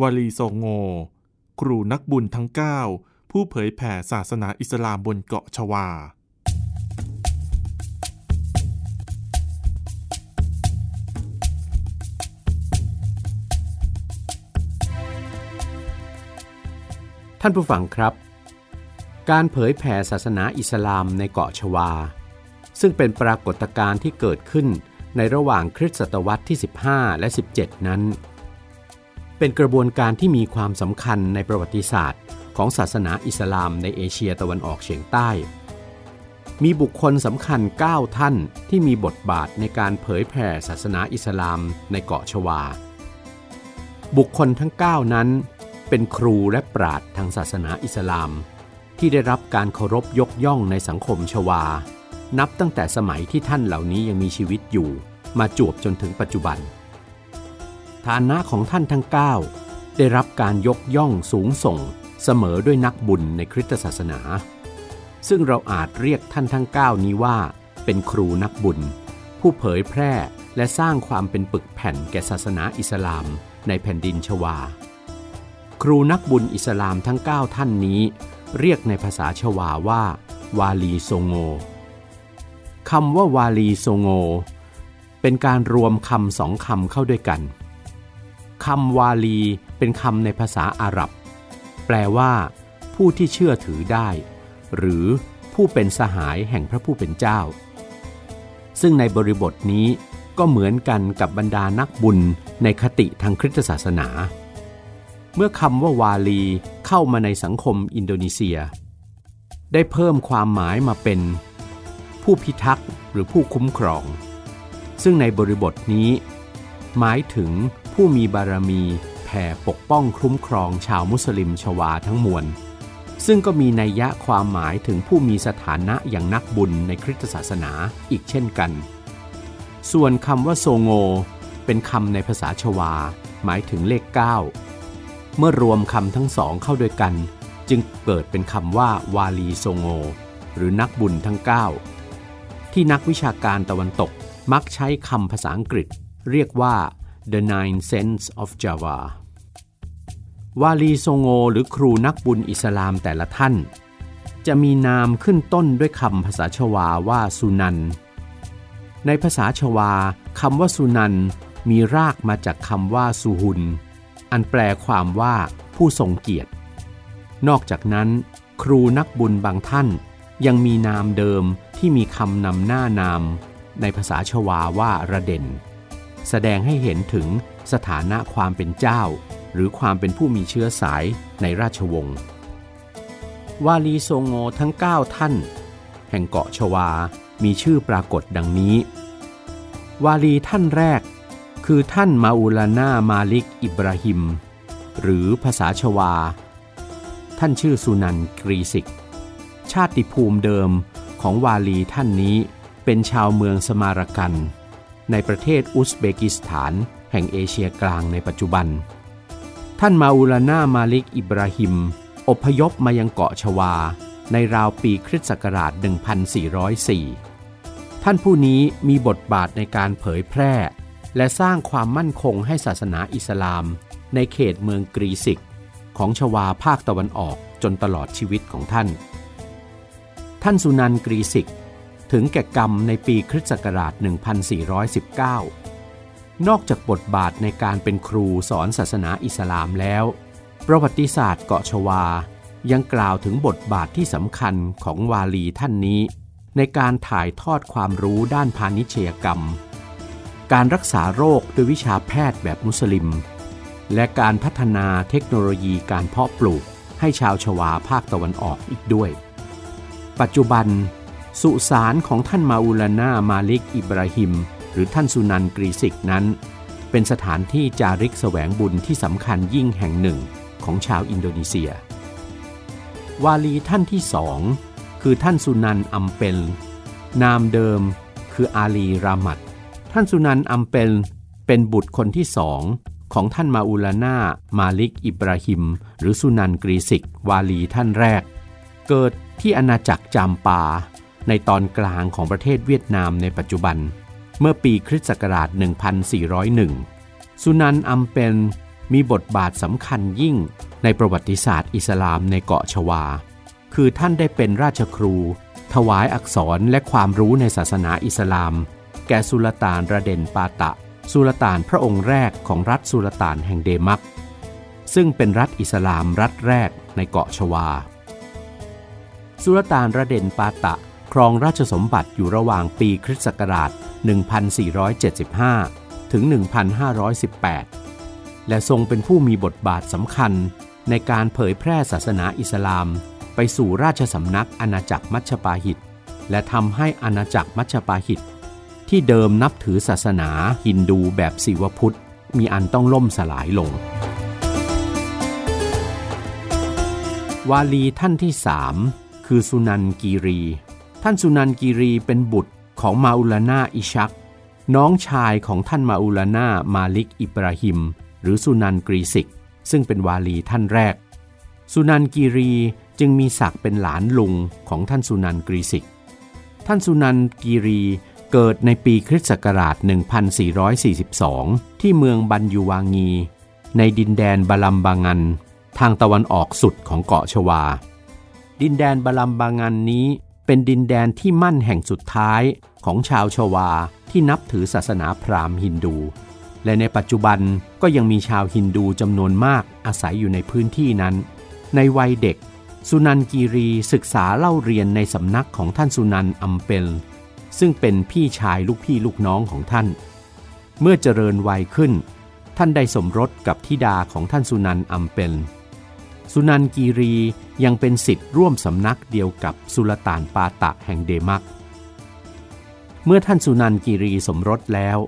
วลีโซโง ครูนักบุญทั้ง 9 ผู้เผยแผ่ศาสนาอิสลามบนเกาะชวา ท่านผู้ฟังครับ การเผยแผ่ศาสนาอิสลามในเกาะชวา ซึ่งเป็นปรากฏการณ์ที่เกิดขึ้นในระหว่างคริสตศตวรรษที่ 15 และ 17 นั้น เป็นกระบวนการที่มีความสำคัญในประวัติศาสตร์ ของศาสนาอิสลามในเอเชียตะวันออกเฉียงใต้ มีบุคคลสำคัญ 9 ท่านที่มีบทบาทในการเผยแผ่ศาสนาอิสลามในเกาะชวา บุคคลทั้ง 9 นั้น เป็นครูและปราชญ์ทางศาสนาอิสลาม ที่ได้รับการเคารพยกย่องในสังคมชวา นับตั้งแต่สมัยที่ท่านเหล่านี้ยังมีชีวิตอยู่ มาจวบจนถึงปัจจุบัน ฐานะของท่านทั้ง 9 ได้รับการยกย่องสูงส่งเสมอด้วยนักบุญในคริสตศาสนา ซึ่งเราอาจเรียกท่านทั้ง 9 นี้ว่า เป็นครูนักบุญ ผู้เผยแพร่และสร้างความเป็นปึกแผ่นแก่ศาสนาอิสลามในแผ่นดินชวา ครูนักบุญอิสลามทั้ง 9 ท่านนี้ เรียกในภาษาชวาว่า วาลีโซโงคำว่าวาลีโซโงเป็นการรวมคำสองคำเข้าด้วยกัน คำวาลีเป็นคำในภาษาอาหรับ แปลว่า ผู้ที่เชื่อถือได้ หรือผู้เป็นสหายแห่งพระผู้เป็นเจ้า ซึ่งในบริบทนี้ก็เหมือนกันกับบรรดานักบุญในคติทางคริสตศาสนา เมื่อคำว่าวาลีเข้ามาในสังคมอินโดนีเซีย ได้เพิ่มความหมายมาเป็น ผู้พิทักษ์หรือผู้คุ้มครอง ซึ่งในบริบทนี้ หมายถึง ผู้มีบารมีแผ่ปกป้องคุ้มครองชาวมุสลิมชวาทั้งมวล ซึ่งก็มีนัยยะความหมายถึงผู้มีสถานะอย่างนักบุญในคริสตศาสนาอีกเช่นกัน ส่วนคำว่าโซโง เป็นคำในภาษาชวา หมายถึงเลข 9 เมื่อรวมคำทั้งสองเข้าด้วยกัน จึงเกิดเป็นคำว่าวาลีโซโง หรือนักบุญทั้ง 9 ที่นักวิชาการตะวันตกมักใช้คำภาษาอังกฤษ เรียกว่า The Nine Sense of Java วาลีโซโงหรือครูนักบุญอิสลามแต่ละท่าน จะมีนามขึ้นต้นด้วยคำภาษาชวาว่าสุนัน ในภาษาชวาคำว่าสุนันมีรากมาจากคำว่าสุหุน อันแปลความว่าผู้ทรงเกียรติ นอกจากนั้น ครูนักบุญบางท่านยังมีนามเดิมที่มีคำนำหน้านาม ในภาษาชวาว่าระเด่น แสดงให้เห็นถึงสถานะความเป็นเจ้า หรือความเป็นผู้มีเชื้อสายในราชวงศ์วาลีโซโงทั้ง 9 ท่าน แห่งเกาะชวา มีชื่อปรากฏดังนี้ วาลีท่านแรก คือท่านมาอูลานามาลิกอิบราฮิม หรือภาษาชวา ท่านชื่อสุนันกรีสิก ชาติภูมิเดิมของวาลีท่านนี้เป็นชาวเมืองสมารกัน ในประเทศอุซเบกิสถาน แห่งเอเชียกลางในปัจจุบัน ท่านมาอูลานามาลิกอิบราฮิม อพยพมายังเกาะชวา ในราวปีคริสต์ศักราช 1404 ท่านผู้นี้มีบทบาทในการเผยแพร่ และสร้างความมั่นคงให้ศาสนาอิสลาม ในเขตเมืองกรีสิก ของชวาภาคตะวันออกจนตลอดชีวิตของท่าน ท่านสุนันกรีสิก ถึงแก่กรรมในปีคริสต์ศักราช 1419 นอกจากบทบาทในการเป็นครูสอนศาสนาอิสลามแล้ว ประวัติศาสตร์เกาะชวา ยังกล่าวถึงบทบาทที่สำคัญของวาลีท่านนี้ ในการถ่ายทอดความรู้ด้านพาณิชยกรรม การรักษาโรคด้วยวิชาแพทย์แบบมุสลิม และการพัฒนาเทคโนโลยีการเพาะปลูกให้ชาวชวาภาคตะวันออกอีกด้วย ปัจจุบัน สุสานของท่านมาอูลานามาลิกอิบราฮิม หรือท่านสุนันกรีสิกนั้น เป็นสถานที่จาริกแสวงบุญที่สำคัญยิ่งแห่งหนึ่งของชาวอินโดนีเซีย วาลีท่านที่สองคือท่านสุนันอัมเปล นามเดิมคืออาลีรามัดท่านสุนันอัมเปลเป็นบุตรคนที่สองของท่านมาอุลานามาลิกอิบราฮิม หรือสุนันกรีสิก วาลีท่านแรก เกิดที่อาณาจักรจามปา ในตอนกลางของประเทศเวียดนามในปัจจุบัน เมื่อปีคริสต์ศักราช 1401 สุนันอัมเป็นมีบทบาทสำคัญยิ่งในประวัติศาสตร์อิสลามในเกาะชวา คือท่านได้เป็นราชครู ถวายอักษรและความรู้ในศาสนาอิสลาม แก่สุลต่านระเด็นปาตะ สุลต่านพระองค์แรกของรัฐสุลต่านแห่งเดมัก ซึ่งเป็นรัฐอิสลามรัฐแรกในเกาะชวา สุลต่านระเด็นปาตะ รองราชสมบัติอยู่ระหว่างปีคริสต์ศักราช 1475 ถึง 1518 และทรงเป็นผู้มีบทบาทสำคัญในการเผยแพร่ศาสนาอิสลาม ไปสู่ราชสำนักอาณาจักรมัชปาหิต และทำให้อาณาจักรมัชปาหิต ที่เดิมนับถือศาสนาฮินดูแบบศิวพุทธ มีอันต้องล่มสลายลง วาลีท่านที่สามคือสุนันกีรี ท่านสุนันกีรีเป็นบุตรของมาอุลานาอิชัก น้องชายของท่านมาอุลานามาลิกอิบราฮิม หรือสุนันกรีสิก ซึ่งเป็นวาลีท่านแรก สุนันกีรีจึงมีศักดิ์เป็นหลานลุงของท่านสุนันกรีสิก ท่านสุนันกีรีเกิดในปีคริสต์ศักราช 1442 ที่เมืองบันยูวางี ในดินแดนบาลัมบางัน ทางตะวันออกสุดของเกาะชวา ดินแดนบาลัมบางันนี้ เป็นดินแดนที่มั่นแห่งสุดท้ายของชาวชวาที่นับถือศาสนาพราหมณ์ฮินดู และในปัจจุบันก็ยังมีชาวฮินดูจำนวนมากอาศัยอยู่ในพื้นที่นั้น ในวัยเด็ก สุนันกีรีศึกษาเล่าเรียนในสำนักของท่านสุนันอัมเปลซึ่งเป็นพี่ชายลูกพี่ลูกน้องของท่าน เมื่อเจริญวัยขึ้น ท่านได้สมรสกับธิดาของท่านสุนันอัมเปล สุนันกีรียังเป็นสิทธิ์ร่วมสำนักเดียวกับสุลต่านปาตะแห่งเดมัก เมื่อท่านสุนันกีรีสมรสแล้ว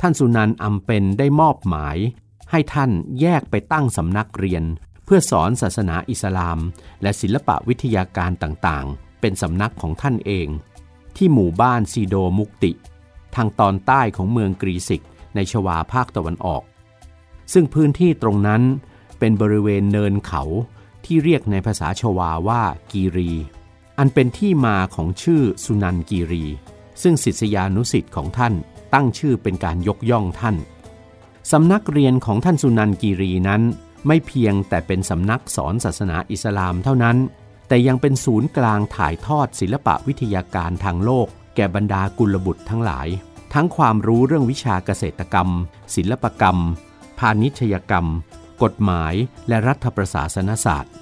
ท่านสุนันอัมเป็นได้มอบหมาย ให้ท่านแยกไปตั้งสำนักเรียน เพื่อสอนศาสนาอิสลาม และศิลปะวิทยาการต่างๆ เป็นสำนักของท่านเอง ที่หมู่บ้านซีโดมุกติ ทางตอนใต้ของเมืองกรีสิกในชวาภาคตะวันออก ซึ่งพื้นที่ตรงนั้น เป็นบริเวณเนินเขาที่เรียกในภาษาชวาว่ากีรี อันเป็นที่มาของชื่อสุนันกีรี ซึ่งศิษยานุสิทธิ์ของท่านตั้งชื่อเป็นการยกย่องท่าน สำนักเรียนของท่านสุนันกีรีนั้น ไม่เพียงแต่เป็นสำนักสอนศาสนาอิสลามเท่านั้น แต่ยังเป็นศูนย์กลางถ่ายทอดศิลปะวิทยาการทางโลก แก่บรรดากุลบุตรทั้งหลาย ทั้งความรู้เรื่องวิชาเกษตรกรรม ศิลปกรรม พาณิชยกรรม กฎหมายและรัฐประศาสนศาสตร์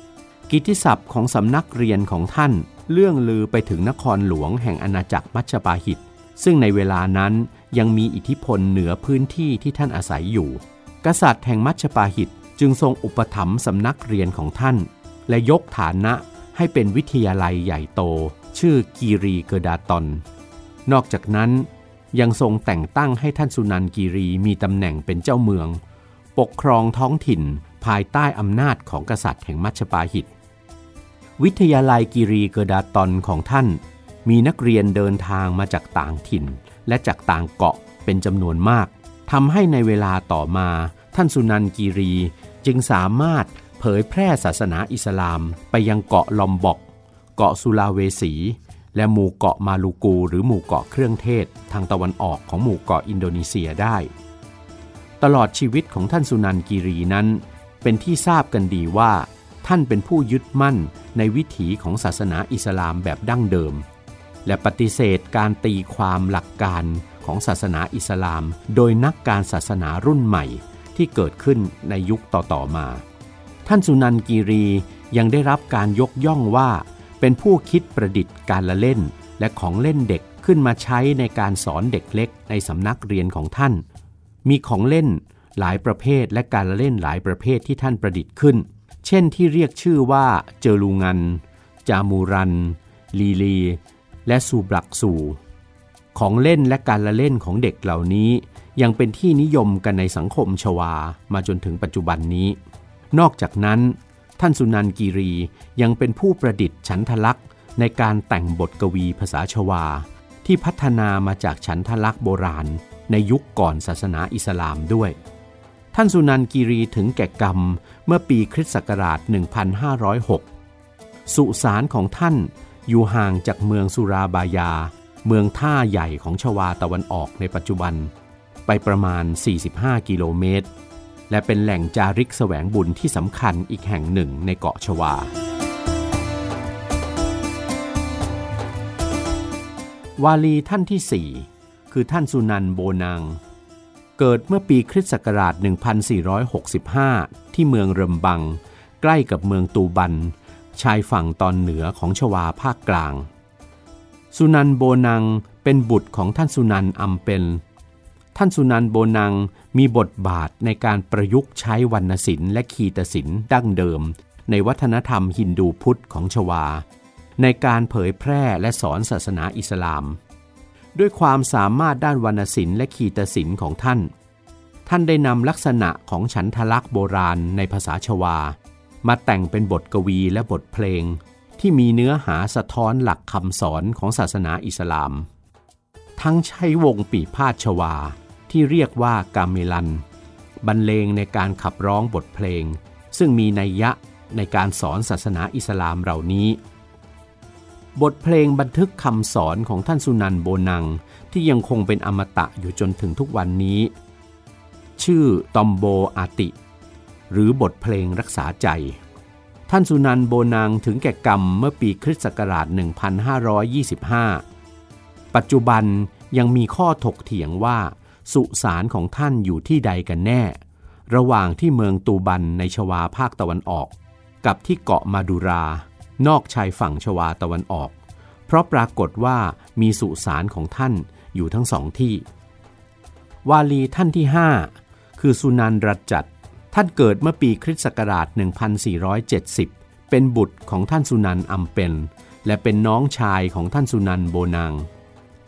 กิติศัพท์ของสำนักเรียนของท่านเลื่องลือไปถึงนครหลวงแห่งอาณาจักรมัชปาหิต ซึ่งในเวลานั้นยังมีอิทธิพลเหนือพื้นที่ที่ท่านอาศัยอยู่ กษัตริย์แห่งมัชปาหิตจึงทรงอุปถัมภ์สำนักเรียนของท่าน และยกฐานะให้เป็นวิทยาลัยใหญ่โต ชื่อกีรีเกดาตอน นอกจากนั้นยังทรงแต่งตั้งให้ท่านสุนันกีรีมีตำแหน่งเป็นเจ้าเมือง ปกครองท้องถิ่นภายใต้อำนาจของกษัตริย์แห่งมัชปาหิต วิทยาลัยกีรีเกดาตอนของท่าน มีนักเรียนเดินทางมาจากต่างถิ่น และจากต่างเกาะเป็นจำนวนมากทำให้ในเวลาต่อมา ท่านสุนันกีรีจึงสามารถเผยแพร่ศาสนาอิสลามไปยังเกาะลอมบอก เกาะสุลาเวสี และหมู่เกาะมาลูกู หรือหมู่เกาะเครื่องเทศ ทางตะวันออกของหมู่เกาะอินโดนีเซียได้ ตลอดชีวิตของท่านสุนันกีรีนั้น เป็นที่ทราบกันดีว่า ท่านเป็นผู้ยึดมั่นในวิถีของศาสนาอิสลามแบบดั้งเดิม และปฏิเสธการตีความหลักการของศาสนาอิสลาม โดยนักการศาสนารุ่นใหม่ที่เกิดขึ้นในยุคต่อๆมา ท่านสุนันกีรียังได้รับการยกย่องว่า เป็นผู้คิดประดิษฐ์การละเล่น และของเล่นเด็กขึ้นมาใช้ในการสอนเด็กเล็กในสำนักเรียนของท่าน มีของเล่นหลายประเภทและการละเล่นหลายประเภทที่ท่านประดิษฐ์ขึ้น เช่นที่เรียกชื่อว่าเจอลูงัน จามูรัน ลีลี และซูบลักซูของเล่นและการละเล่นของเด็กเหล่านี้ ยังเป็นที่นิยมกันในสังคมชวามาจนถึงปัจจุบันนี้ นอกจากนั้น ท่านสุนันกีรียังเป็นผู้ประดิษฐ์ฉันทลักษณ์ในการแต่งบทกวีภาษาชวา ที่พัฒนามาจากฉันทลักษณ์โบราณ ในยุคก่อนศาสนาอิสลามด้วย ท่านสุนันกีรีถึงแก่กรรมเมื่อปีคริสต์ศักราช 1506 สุสานของท่านอยู่ห่างจากเมืองสุราบายา เมืองท่าใหญ่ของชวาตะวันออกในปัจจุบัน ไปประมาณ 45 กิโลเมตร และเป็นแหล่งจาริกแสวงบุญที่สำคัญอีกแห่งหนึ่งในเกาะชวา วาลีท่านที่4 คือท่านสุนันโบนางเกิดเมื่อปีคริสต์ศักราช 1465 ที่เมืองเริมบัง ใกล้กับเมืองตูบัน ชายฝั่งตอนเหนือของชวาภาคกลาง สุนันโบนังเป็นบุตรของท่านสุนันอัมเป็น ท่านสุนันโบนังมีบทบาทในการประยุกต์ใช้วรรณศิลป์และคีตศิลป์ดั้งเดิม ในวัฒนธรรมฮินดูพุทธของชวา ในการเผยแพร่และสอนศาสนาอิสลาม ด้วยความสามารถด้านวรรณศิลป์และคีตศิลป์ของท่าน ท่านได้นำลักษณะของฉันทลักษณ์โบราณในภาษาชวา มาแต่งเป็นบทกวีและบทเพลง ที่มีเนื้อหาสะท้อนหลักคำสอนของศาสนาอิสลาม ทั้งใช้วงปีพาดชวา ที่เรียกว่ากาเมลัน บรรเลงในการขับร้องบทเพลง ซึ่งมีนัยยะในการสอนศาสนาอิสลามเหล่านี้ บทเพลงบันทึกคำสอนของท่านสุนันโบนัง ที่ยังคงเป็นอมตะอยู่จนถึงทุกวันนี้ ชื่อตอมโบอาติ หรือบทเพลงรักษาใจ ท่านสุนันโบนังถึงแก่กรรมเมื่อปีคริสต์ศักราช 1525 ปัจจุบันยังมีข้อถกเถียงว่า สุสานของท่านอยู่ที่ใดกันแน่ ระหว่างที่เมืองตูบันในชวาภาคตะวันออก กับที่เกาะมาดูรา นอกชายฝั่งชวาตะวันออก เพราะปรากฏว่ามีสุสานของท่านอยู่ทั้งสองที่ วาลีท่านที่ 5 คือสุนันรัจจัดท่านเกิดเมื่อปีคริสต์ศักราช 1470 เป็นบุตรของท่านสุนันอัมเป็น และเป็นน้องชายของท่านสุนันโบนาง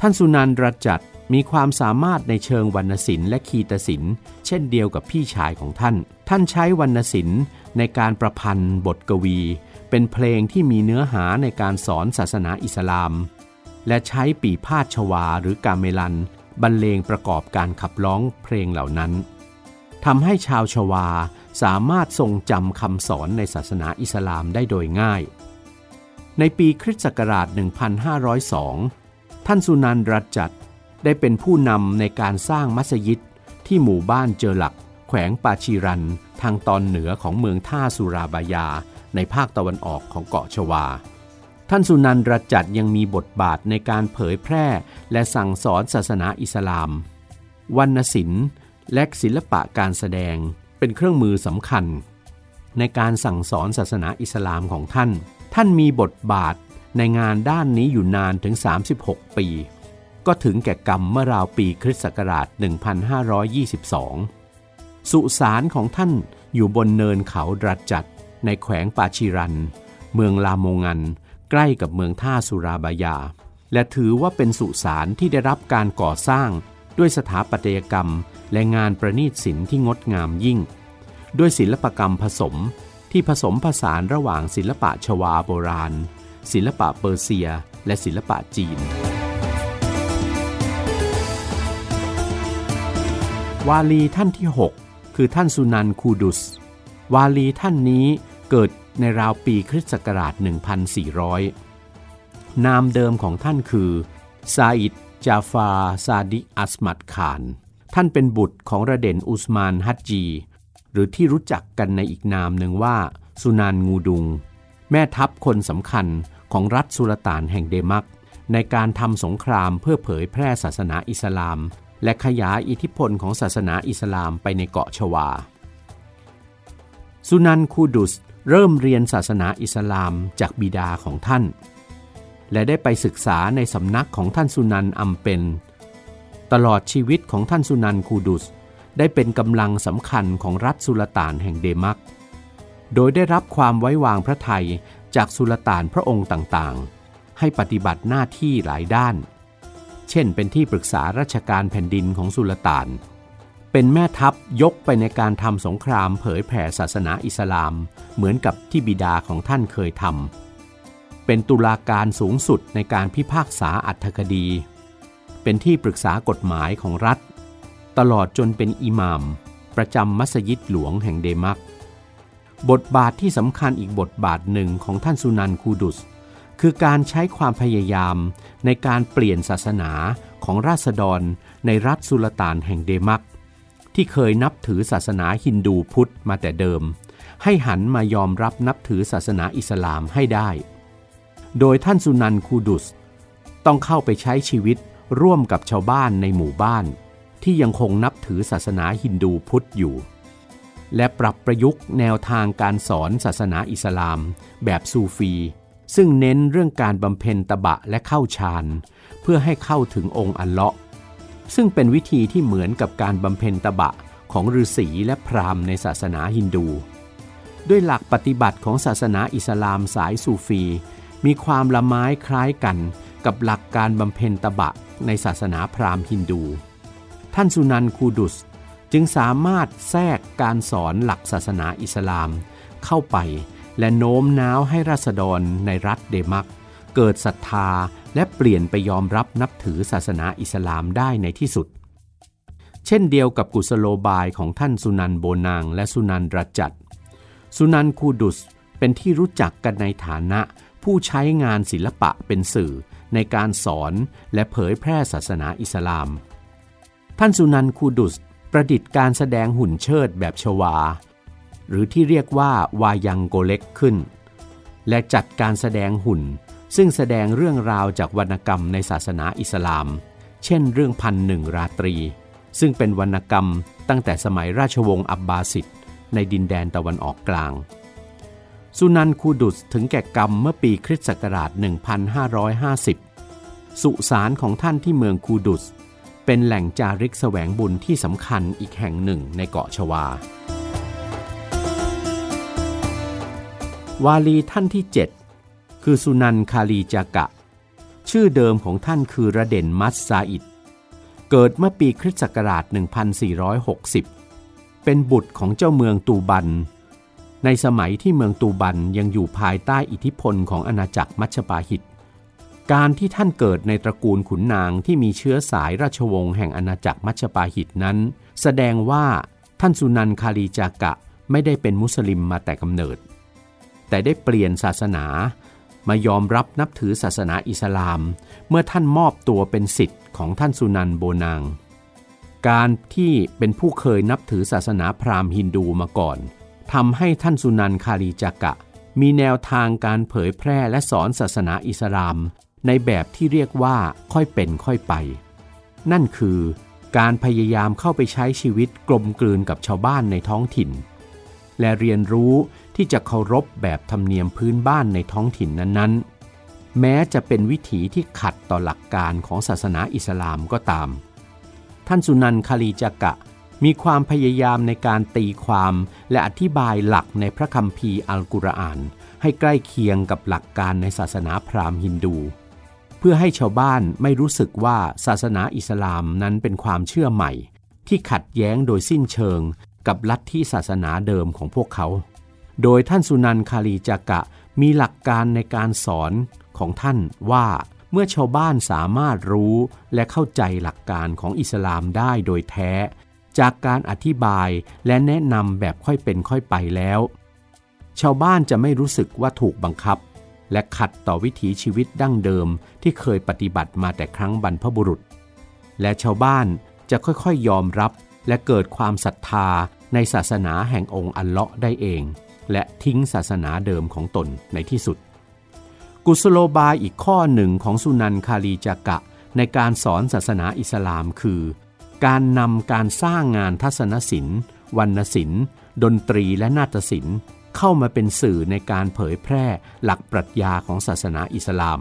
ท่านสุนันรัจจัดมีความสามารถในเชิงวรรณศิลป์และคีตศิลป์เช่นเดียวกับพี่ชายของท่าน ท่านใช้วรรณศิลป์ในการประพันธ์บทกวี เป็นเพลงที่มีเนื้อหาในการสอนศาสนาอิสลาม และใช้ปีพาดชวาหรือกาเมลัน บรรเลงประกอบการขับร้องเพลงเหล่านั้นทำให้ชาวชวาสามารถทรงจำคำสอนในศาสนาอิสลามได้โดยง่าย ในปีคริสต์ศักราช 1502 ท่านสุนันรัจจัดได้เป็นผู้นำในการสร้างมัสยิดที่หมู่บ้านเจอหลัก แขวงปาชีรัน ทางตอนเหนือของเมืองท่าสุราบายา ในภาคตะวันออกของเกาะชวา ท่านสุนันรัจจัดยังมีบทบาทในการเผยแพร่และสั่งสอนศาสนาอิสลาม วรรณศิลป์และศิลปะการแสดงเป็นเครื่องมือสำคัญ ในการสั่งสอนศาสนาอิสลามของท่าน ท่านมีบทบาทในงานด้านนี้อยู่นานถึง 36 ปี ก็ถึงแก่กรรมเมื่อราวปีคริสต์ศักราช 1522 สุสานของท่านอยู่บนเนินเขาดรัจัด ในแขวงปาชิรัน เมืองลาโมงัน ใกล้กับเมืองท่าสุราบายา และถือว่าเป็นสุสานที่ได้รับการก่อสร้าง ด้วยสถาปัตยกรรม และงานประณีตศิลป์ที่งดงามยิ่ง ด้วยศิลปกรรมผสมที่ผสมผสานระหว่างศิลปะชวาโบราณ ศิลปะเปอร์เซีย และศิลปะจีน วาลีท่านที่ 6 คือท่านสุนันคูดุส วาลีท่านนี้ เกิดในราวปีคริสต์ศักราช 1400 นามเดิมของท่านคือซาอิดจาฟาซาดิอัสมัดขาน ท่านเป็นบุตรของระเด่นอุสมานฮัจจี หรือที่รู้จักกันในอีกนามหนึ่งว่า สุนานงูดุง แม่ทัพคนสำคัญของรัฐสุลต่านแห่งเดมัก ในการทำสงครามเพื่อเผยแพร่ศาสนาอิสลาม และขยายอิทธิพลของศาสนาอิสลามไปในเกาะชวา สุนันคูดุส เริ่มเรียนศาสนาอิสลามจากบิดาของท่าน และได้ไปศึกษาในสำนักของท่านสุนันอัมเป็น ตลอดชีวิตของท่านสุนันคูดุส ได้เป็นกำลังสำคัญของรัฐสุลต่านแห่งเดมัก โดยได้รับความไว้วางพระทัยจากสุลต่านพระองค์ต่างๆ ให้ปฏิบัติหน้าที่หลายด้าน เช่นเป็นที่ปรึกษาราชการแผ่นดินของสุลต่าน เป็นแม่ทัพยกไปในการทำสงครามเผยแผ่ศาสนาอิสลาม เหมือนกับที่บิดาของท่านเคยทำเป็นตุลาการสูงสุดในการพิพากษาอัตถคดี เป็นที่ปรึกษากฎหมายของรัฐ ตลอดจนเป็นอิหมาม ประจำมัสยิดหลวงแห่งเดมัก บทบาทที่สำคัญอีกบทบาทหนึ่งของท่านสุนันคูดุส คือการใช้ความพยายามในการเปลี่ยนศาสนาของราษฎรในรัฐสุลต่านแห่งเดมัก ที่เคยนับถือศาสนาฮินดูพุทธมาแต่เดิม ให้หันมายอมรับนับถือศาสนาอิสลามให้ได้ โดยท่านสุนันคูดุส ต้องเข้าไปใช้ชีวิตร่วมกับชาวบ้านในหมู่บ้าน ที่ยังคงนับถือศาสนาฮินดูพุทธอยู่ และปรับประยุกต์แนวทางการสอนศาสนาอิสลาม แบบซูฟี ซึ่งเน้นเรื่องการบำเพ็ญตบะและเข้าฌานเพื่อให้เข้าถึงองค์อัลเลาะ ซึ่งเป็นวิธีที่เหมือนกับการบำเพ็ญตบะของฤาษีและพราหมณ์ในศาสนาฮินดู ด้วยหลักปฏิบัติของศาสนาอิสลามสายซูฟี มีความละไม้คล้ายกันกับหลักการบำเพ็ญตบะในศาสนาพราหมณ์ฮินดู ท่านสุนันคูดุสจึงสามารถแทรกการสอนหลักศาสนาอิสลามเข้าไปและโน้มน้าวให้ราษฎรในรัฐเดมัก เกิดศรัทธาและเปลี่ยนไปยอมรับนับถือศาสนาอิสลามได้ในที่สุด เช่นเดียวกับกุสโลบายของท่านสุนันโบนางและสุนันรจัดสุนันคูดุสเป็นที่รู้จักกันในฐานะ ผู้ใช้งานศิลปะเป็นสื่อในการสอนและเผยแพร่ศาสนาอิสลาม ท่านสุนันคูดุสประดิษฐ์การแสดงหุ่นเชิดแบบชวา หรือที่เรียกว่าวายังโกเล็กขึ้น และจัดการแสดงหุ่น ซึ่งแสดงเรื่องราวจากวรรณกรรมในศาสนาอิสลาม เช่นเรื่องพันหนึ่งราตรี ซึ่งเป็นวรรณกรรมตั้งแต่สมัยราชวงศ์อับบาสิดในดินแดนตะวันออกกลาง สุนันคูดุสถึงแก่กรรมเมื่อปีคริสต์ศักราช 1550 สุสานของท่านที่เมืองคูดุส เป็นแหล่งจาริกแสวงบุญที่สำคัญอีกแห่งหนึ่งในเกาะชวา วาลีท่านที่ 7 คือสุนันคาลีจากะ ชื่อเดิมของท่านคือระเด่นมัสซาอิดเกิดเมื่อปีคริสต์ศักราช 1460 เป็นบุตรของเจ้าเมืองตูบัน ในสมัยที่เมืองตูบันยังอยู่ภายใต้อิทธิพลของอาณาจักรมัชปาหิต การที่ท่านเกิดในตระกูลขุนนางที่มีเชื้อสายราชวงศ์แห่งอาณาจักรมัชปาหิตนั้น แสดงว่าท่านสุนันคาลีจากะไม่ได้เป็นมุสลิมมาแต่กำเนิด แต่ได้เปลี่ยนศาสนา มายอมรับนับถือศาสนาอิสลาม เมื่อท่านมอบตัวเป็นสิทธิ์ของท่านสุนันโบนาง การที่เป็นผู้เคยนับถือศาสนาพราหมณ์ฮินดูมาก่อนทำให้ท่านสุนันคารีจักะ มีแนวทางการเผยแพร่และสอนศาสนาอิสลาม ในแบบที่เรียกว่าค่อยเป็นค่อยไป นั่นคือ การพยายามเข้าไปใช้ชีวิตกลมกลืนกับชาวบ้านในท้องถิ่น และเรียนรู้ที่จะเคารพแบบธรรมเนียมพื้นบ้านในท้องถิ่นนั้นๆ แม้จะเป็นวิถีที่ขัดต่อหลักการของศาสนาอิสลามก็ตาม ท่านสุนันคาลีจักะมีความพยายามในการตีความและอธิบายหลักในพระคัมภีร์อัลกุรอาน ให้ใกล้เคียงกับหลักการในศาสนาพราหมณ์ฮินดู เพื่อให้ชาวบ้านไม่รู้สึกว่าศาสนาอิสลามนั้นเป็นความเชื่อใหม่ ที่ขัดแย้งโดยสิ้นเชิง กับลัทธิศาสนาเดิมของพวกเขา โดยท่านสุนันคาลีจักะมีหลักการในการสอนของท่านว่าเมื่อชาวบ้านสามารถรู้และเข้าใจหลักการของอิสลามได้โดยแท้ จากการอธิบายและแนะนำแบบค่อยเป็นค่อยไปแล้ว ชาวบ้านจะไม่รู้สึกว่าถูกบังคับ และขัดต่อวิถีชีวิตดั้งเดิมที่เคยปฏิบัติมาแต่ครั้งบรรพบุรุษ และชาวบ้านจะค่อยๆยอมรับ และเกิดความศรัทธาในศาสนาแห่งองค์อัลเลาะห์ได้เอง และทิ้งศาสนาเดิมของตนในที่สุด กุศโลบายอีกข้อหนึ่งของสุนันคาลีจากะ ในการสอนศาสนาอิสลามคือ การนำการสร้างงานทัศนศิลป์วรรณศิลป์ดนตรีและนาฏศิลป์เข้ามาเป็นสื่อในการเผยแพร่หลักปรัชญาของศาสนาอิสลาม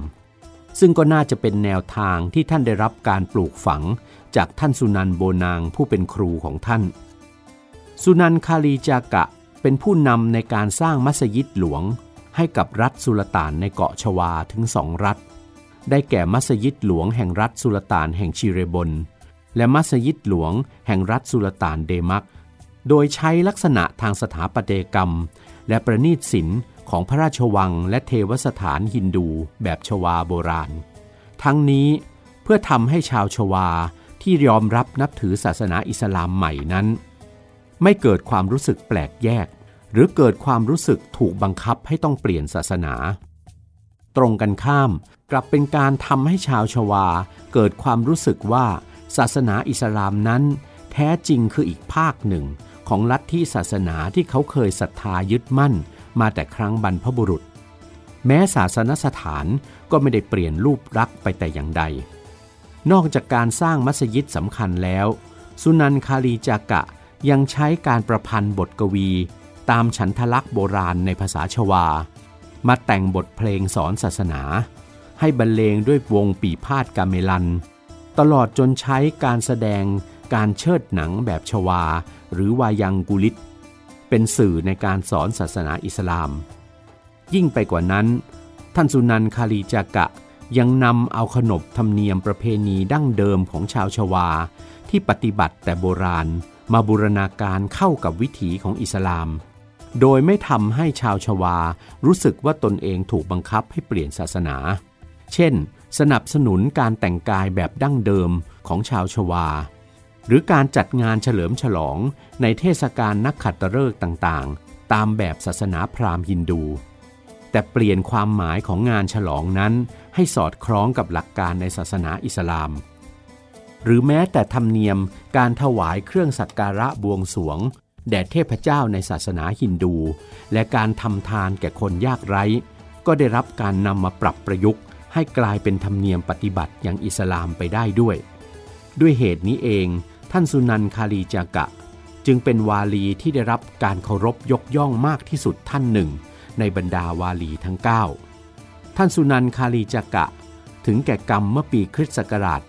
ซึ่งก็น่าจะเป็นแนวทางที่ท่านได้รับการปลูกฝัง จากท่านสุนันโบนางผู้เป็นครูของท่าน สุนันคาลีจากะเป็นผู้นำในการสร้างมัสยิดหลวง ให้กับรัฐสุลต่านในเกาะชวาถึงสองรัฐ ได้แก่มัสยิดหลวงแห่งรัฐสุลต่านแห่งชิเรบน และมัสยิดหลวงแห่งรัฐสุลต่านเดมัก โดยใช้ลักษณะทางสถาปัตยกรรม และประณีตศิลป์ของพระราชวังและเทวสถานฮินดูแบบชวาโบราณ ทั้งนี้เพื่อทำให้ชาวชวา ที่ยอมรับนับถือศาสนาอิสลามใหม่นั้น ไม่เกิดความรู้สึกแปลกแยก หรือเกิดความรู้สึกถูกบังคับให้ต้องเปลี่ยนศาสนา ตรงกันข้ามกลับเป็นการทำให้ชาวชวา เกิดความรู้สึกว่าศาสนาอิสลามนั้น แท้จริงคืออีกภาคหนึ่ง ของลัทธิศาสนาที่เขาเคยศรัทธายึดมั่น มาแต่ครั้งบรรพบุรุษ แม้ศาสนสถานก็ไม่ได้เปลี่ยนรูปลักษณ์ไปแต่อย่างใด นอกจากการสร้างมัสยิดสำคัญแล้ว สุนันคาลีจากะยังใช้การประพันธ์บทกวี ตามฉันทลักษ์โบราณในภาษาชวา มาแต่งบทเพลงสอนศาสนา ให้บรรเลงด้วยวงปีพาดกาเมลัน ตลอดจนใช้การแสดงการเชิดหนังแบบชวา หรือวายังกุลิต เป็นสื่อในการสอนศาสนาอิสลาม ยิ่งไปกว่านั้น ท่านสุนันคาลีจากะ ยังนำเอาขนบธรรมเนียมประเพณีดั้งเดิมของชาวชวา ที่ปฏิบัติแต่โบราณ มาบูรณาการเข้ากับวิถีของอิสลาม โดยไม่ทำให้ชาวชวารู้สึกว่าตนเองถูกบังคับให้เปลี่ยนศาสนา เช่น สนับสนุนการแต่งกายแบบดั้งเดิมของชาวชวา หรือการจัดงานเฉลิมฉลองในเทศกาลนักขัตฤกษ์ต่างๆ ตามแบบศาสนาพราหมณ์ฮินดู แต่เปลี่ยนความหมายของงานฉลองนั้นให้สอดคล้องกับหลักการในศาสนาอิสลาม หรือแม้แต่ธรรมเนียมการถวายเครื่องสักการะบวงสวง แด่เทพเจ้าในศาสนาฮินดู และการทำทานแก่คนยากไร้ ก็ได้รับการนำมาปรับประยุกต์ ให้กลายเป็นธรรมเนียมปฏิบัติอย่างอิสลามไปได้ด้วย ด้วยเหตุนี้เอง ท่านสุนันคาลีจากะ จึงเป็นวาลีที่ได้รับการเคารพยกย่องมากที่สุดท่านหนึ่ง ในบรรดาวาลีทั้ง 9 ท่านสุนันคาลีจากะ ถึงแก่กรรมเมื่อปีคริสต์ศักราช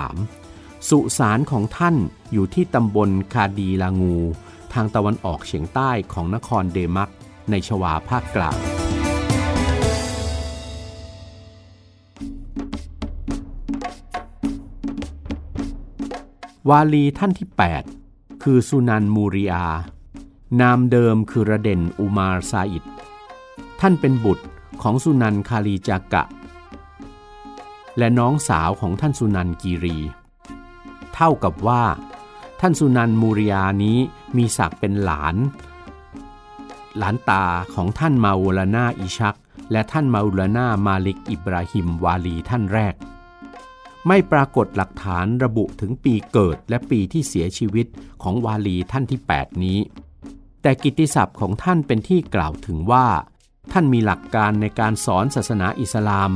1513 สุสานของท่านอยู่ที่ตำบลคาดีลางู ทางตะวันออกเฉียงใต้ของนครเดมักในชวาภาคกลางวาลีท่านที่ 8 คือสุนันมูริอา นามเดิมคือระเด่นอุมารซาอิด ท่านเป็นบุตรของสุนันคาลีจากะ และน้องสาวของท่านสุนันกีรี เท่ากับว่า ท่านสุนันมูริยานี้มีศักดิ์เป็นหลาน หลานตาของท่านมาอุลนาอิชัก และท่านมาอุลนามาลิกอิบราฮิมวาลีท่านแรก ไม่ปรากฏหลักฐานระบุถึงปีเกิดและปีที่เสียชีวิตของวาลีท่านที่ 8 นี้ แต่กิตติศัพท์ของท่านเป็นที่กล่าวถึงว่า ท่านมีหลักการในการสอนศาสนาอิสลาม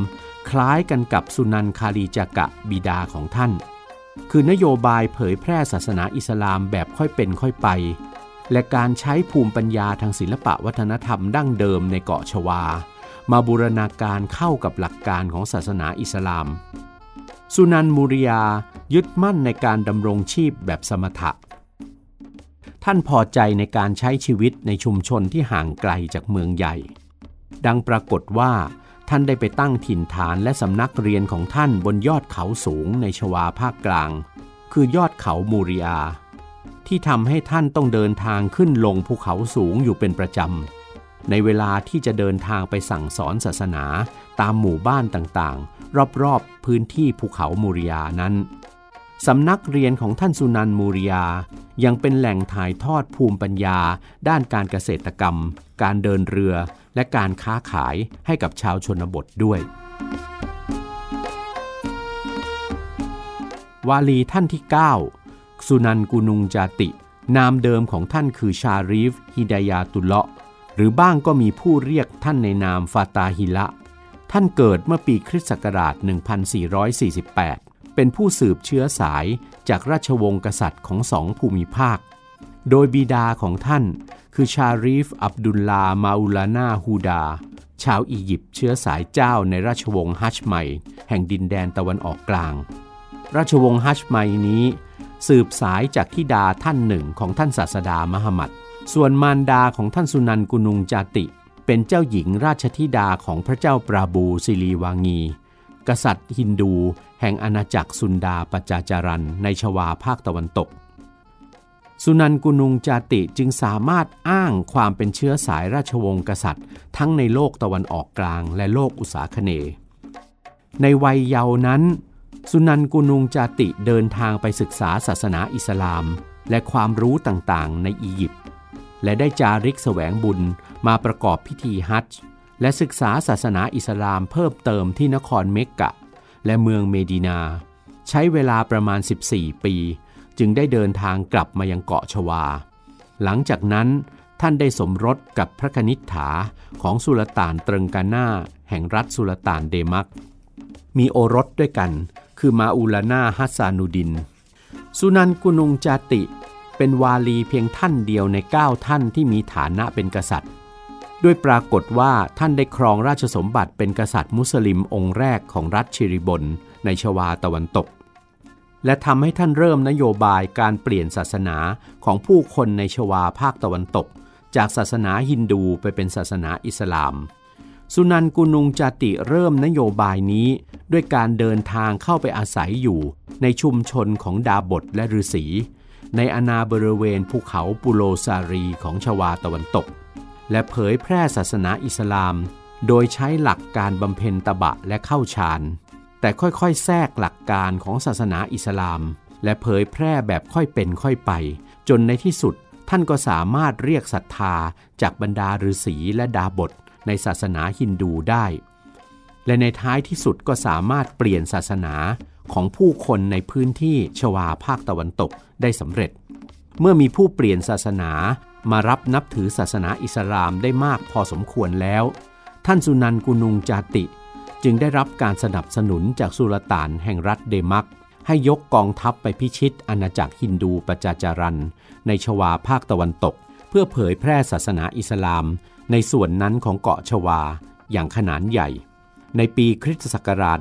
คล้ายกันกับสุนันคาลีจากะบิดาของท่าน คือนโยบายเผยแพร่ศาสนาอิสลามแบบค่อยเป็นค่อยไป และการใช้ภูมิปัญญาทางศิลปะวัฒนธรรมดั้งเดิมในเกาะชวา มาบูรณาการเข้ากับหลักการของศาสนาอิสลาม สุนันมูริยายึดมั่นในการดำรงชีพแบบสมถะ ท่านพอใจในการใช้ชีวิตในชุมชนที่ห่างไกลจากเมืองใหญ่ ดังปรากฏว่า ท่านได้ไปตั้งถิ่นฐานและสำนักเรียนของท่านบนยอดเขาสูงในชวาภาคกลาง คือยอดเขามูริยาที่ทำให้ท่านต้องเดินทางขึ้นลงภูเขาสูงอยู่เป็นประจำ ในเวลาที่จะเดินทางไปสั่งสอนศาสนาตามหมู่บ้านต่างๆ รอบๆพื้นที่ภูเขามูริยานั้น สำนักเรียนของท่านสุนันมูริยา ยังเป็นแหล่งถ่ายทอดภูมิปัญญา ด้านการเกษตรกรรม การเดินเรือ และการค้าขายให้กับชาวชนบทด้วย วาลีท่านที่ 9 สุนันกุนุงจาติ นามเดิมของท่านคือชารีฟฮิดายาตุลเลาะ หรือบ้างก็มีผู้เรียกท่านในนามฟาตาฮิละ ท่านเกิดเมื่อปีคริสต์ศักราช 1448 เป็นผู้สืบเชื้อสายจากราชวงศ์กษัตริย์ของสองภูมิภาค โดยบิดาของท่าน คือชารีฟ อับดุลลา มาอุลานาฮูดา ชาวอียิปต์เชื้อสายเจ้าในราชวงศ์ฮัชไมแห่งดินแดนตะวันออกกลาง ราชวงศ์ฮัชไมนี้ สืบสายจากทิดาท่านหนึ่งของท่านศาสดามหมัด ส่วนมารดาของท่านสุนันกุนุงจาติ เป็นเจ้าหญิงราชธิดาของพระเจ้าปราบูสิรีวางี กษัตริย์ฮินดูแห่งอาณาจักรสุนดาปจาจารันในชวาภาคตะวันตก สุนันกุนุงจาติจึงสามารถอ้างความเป็นเชื้อสายราชวงศ์กษัตริย์ ทั้งในโลกตะวันออกกลางและโลกอุษาคเน ในวัยเยาว์นั้น สุนันกุนุงจาติเดินทางไปศึกษาศาสนาอิสลาม และความรู้ต่างๆ ในอียิปต์และได้จาริกแสวงบุญมาประกอบพิธีฮัจจ์ และศึกษาศาสนาอิสลามเพิ่มเติมที่นครเมกกะ และเมืองเมดินา ใช้เวลาประมาณ 14 ปี จึงได้เดินทางกลับมายังเกาะชวา หลังจากนั้นท่านได้สมรสกับพระคณิษฐาของสุลต่านเตรึงกาน่าแห่งรัฐสุลต่านเดมัก มีโอรสด้วยกัน คือมาอูลานาฮัสซานูดิน สุนันกุนุงจาติ เป็นวาลีเพียงท่านเดียวใน 9 ท่านที่มีฐานะเป็นกษัตริย์ ด้วยปรากฏว่าท่านได้ครองราชสมบัติเป็นกษัตริย์มุสลิมองค์แรกของรัฐชิริบนในชวาตะวันตก และทำให้ท่านเริ่มนโยบายการเปลี่ยนศาสนาของผู้คนในชวาภาคตะวันตก จากศาสนาฮินดูไปเป็นศาสนาอิสลาม สุนันกุนุงจาติเริ่มนโยบายนี้ด้วยการเดินทางเข้าไปอาศัยอยู่ในชุมชนของดาบทและฤาษีในอนาบริเวณภูเขาปุโรซารีของชวาตะวันตก และเผยแพร่ศาสนาอิสลาม โดยใช้หลักการบำเพ็ญตบะและเข้าฌาน แต่ค่อยๆ แทรกหลักการของศาสนาอิสลาม และเผยแพร่แบบค่อยเป็นค่อยไป จนในที่สุดท่านก็สามารถเรียกศรัทธาจากบรรดาฤาษีและดาบทในศาสนาฮินดูได้ และในท้ายที่สุดก็สามารถเปลี่ยนศาสนาของผู้คนในพื้นที่ชวาภาคตะวันตกได้สำเร็จ เมื่อมีผู้เปลี่ยนศาสนา มารับนับถือศาสนาอิสลามได้มากพอสมควรแล้ว ท่านสุนันกุนุงจาติ จึงได้รับการสนับสนุนจากสุลต่านแห่งรัฐเดมัก ให้ยกกองทัพไปพิชิตอาณาจักรฮินดูปจาจารัน ในชวาภาคตะวันตก เพื่อเผยแพร่ศาสนาอิสลาม ในส่วนนั้นของเกาะชวาอย่างขนาดใหญ่ ในปีคริสตศักราช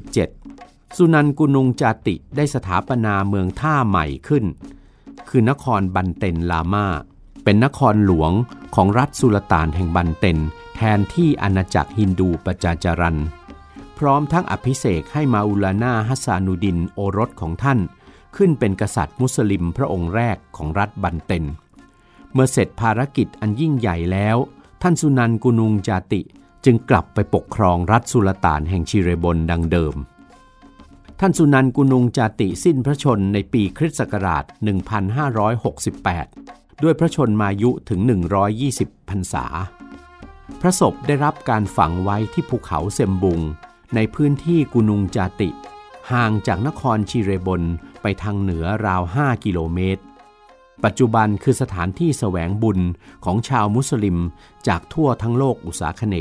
1527 สุนันกุนุงจาติได้สถาปนาเมืองท่าใหม่ขึ้น คือนครบันเตนลามาเป็นนครหลวงของรัฐสุลต่านแห่งบันเตนแทนที่อาณาจักรฮินดูปจาจารัน พร้อมทั้งอภิเษกให้มาอุลานาฮัสซานุดินโอรสของท่าน ขึ้นเป็นกษัตริย์มุสลิมพระองค์แรกของรัฐบันเตน เมื่อเสร็จภารกิจอันยิ่งใหญ่แล้ว ท่านสุนันกุนุงจาติจึงกลับไปปกครองรัฐสุลต่านแห่งชิเรบนดังเดิม ท่านสุนันกุนุงจาติสิ้นพระชนในปีคริสต์ศักราช 1568 ด้วยพระชนมายุถึง 120 พรรษา พระศพได้รับการฝังไว้ที่ภูเขาเซมบุง ในพื้นที่กุนุงจาติ ห่างจากนครชิเรบนไปทางเหนือราว 5 กิโลเมตร ปัจจุบันคือสถานที่แสวงบุญของชาวมุสลิมจากทั่วทั้งโลกอุษาคเน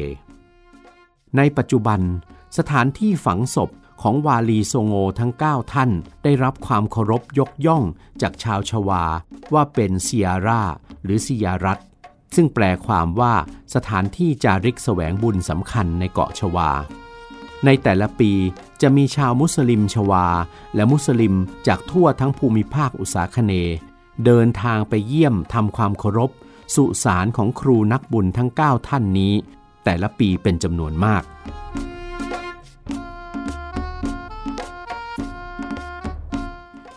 ในปัจจุบันสถานที่ฝังศพ ของวาลีโซโงทั้ง 9 ท่าน ได้รับความเคารพยกย่องจากชาวชวา ว่าเป็นเซียร่าหรือซิยารัตซึ่งแปลความว่าสถานที่จาริกแสวงบุญสำคัญในเกาะชวา ในแต่ละปีจะมีชาวมุสลิมชวา และมุสลิมจากทั่วทั้งภูมิภาคอุษาคเน เดินทางไปเยี่ยมทำความเคารพ สุสานของครูนักบุญทั้ง 9 ท่านนี้ แต่ละปีเป็นจำนวนมาก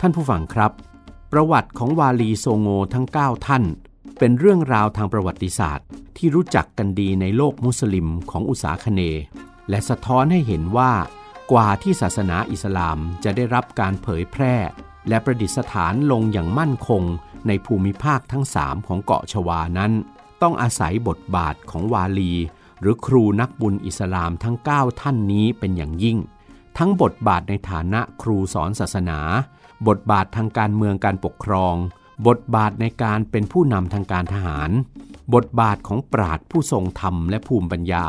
ท่านผู้ฟังครับ ประวัติของวาลีโซโงทั้ง 9 ท่าน เป็นเรื่องราวทางประวัติศาสตร์ ที่รู้จักกันดีในโลกมุสลิมของอุษาคเน และสะท้อนให้เห็นว่ากว่าที่ศาสนาอิสลามจะได้รับการเผยแพร่ และประดิษฐานลงอย่างมั่นคงในภูมิภาคทั้งสามของเกาะชวานั้น ต้องอาศัยบทบาทของวาลี หรือครูนักบุญอิสลามทั้ง 9 ท่านนี้เป็นอย่างยิ่ง ทั้งบทบาทในฐานะครูสอนศาสนา บทบาททางการเมืองการปกครอง บทบาทในการเป็นผู้นำทางการทหาร บทบาทของปราดผู้ทรงธรรมและภูมิปัญญา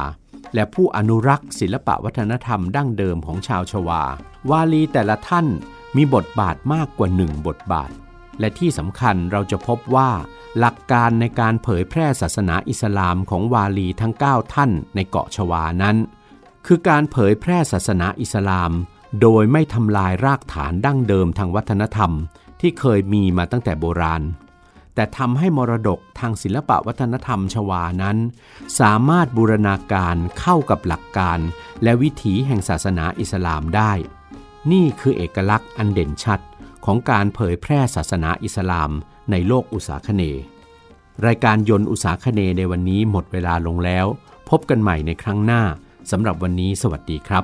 และผู้อนุรักษ์ศิลปวัฒนธรรมดั้งเดิมของชาวชวา วาลีแต่ละท่านมีบทบาทมากกว่าหนึ่งบทบาท และที่สำคัญเราจะพบว่าหลักการในการเผยแพร่ศาสนาอิสลามของวาลีทั้ง 9 ท่านในเกาะชวานั้น คือการเผยแพร่ศาสนาอิสลาม โดยไม่ทำลายรากฐานดั้งเดิมทางวัฒนธรรม ที่เคยมีมาตั้งแต่โบราณ แต่ทำให้มรดกทางศิลปะวัฒนธรรมชวานั้น สามารถบูรณาการเข้ากับหลักการ และวิถีแห่งศาสนาอิสลามได้ นี่คือเอกลักษณ์อันเด่นชัดของการเผยแพร่ศาสนาอิสลามในโลกอุษาคเน รายการยนต์อุษาคเนในวันนี้หมดเวลาลงแล้ว พบกันใหม่ในครั้งหน้าสำหรับวันนี้สวัสดีครับ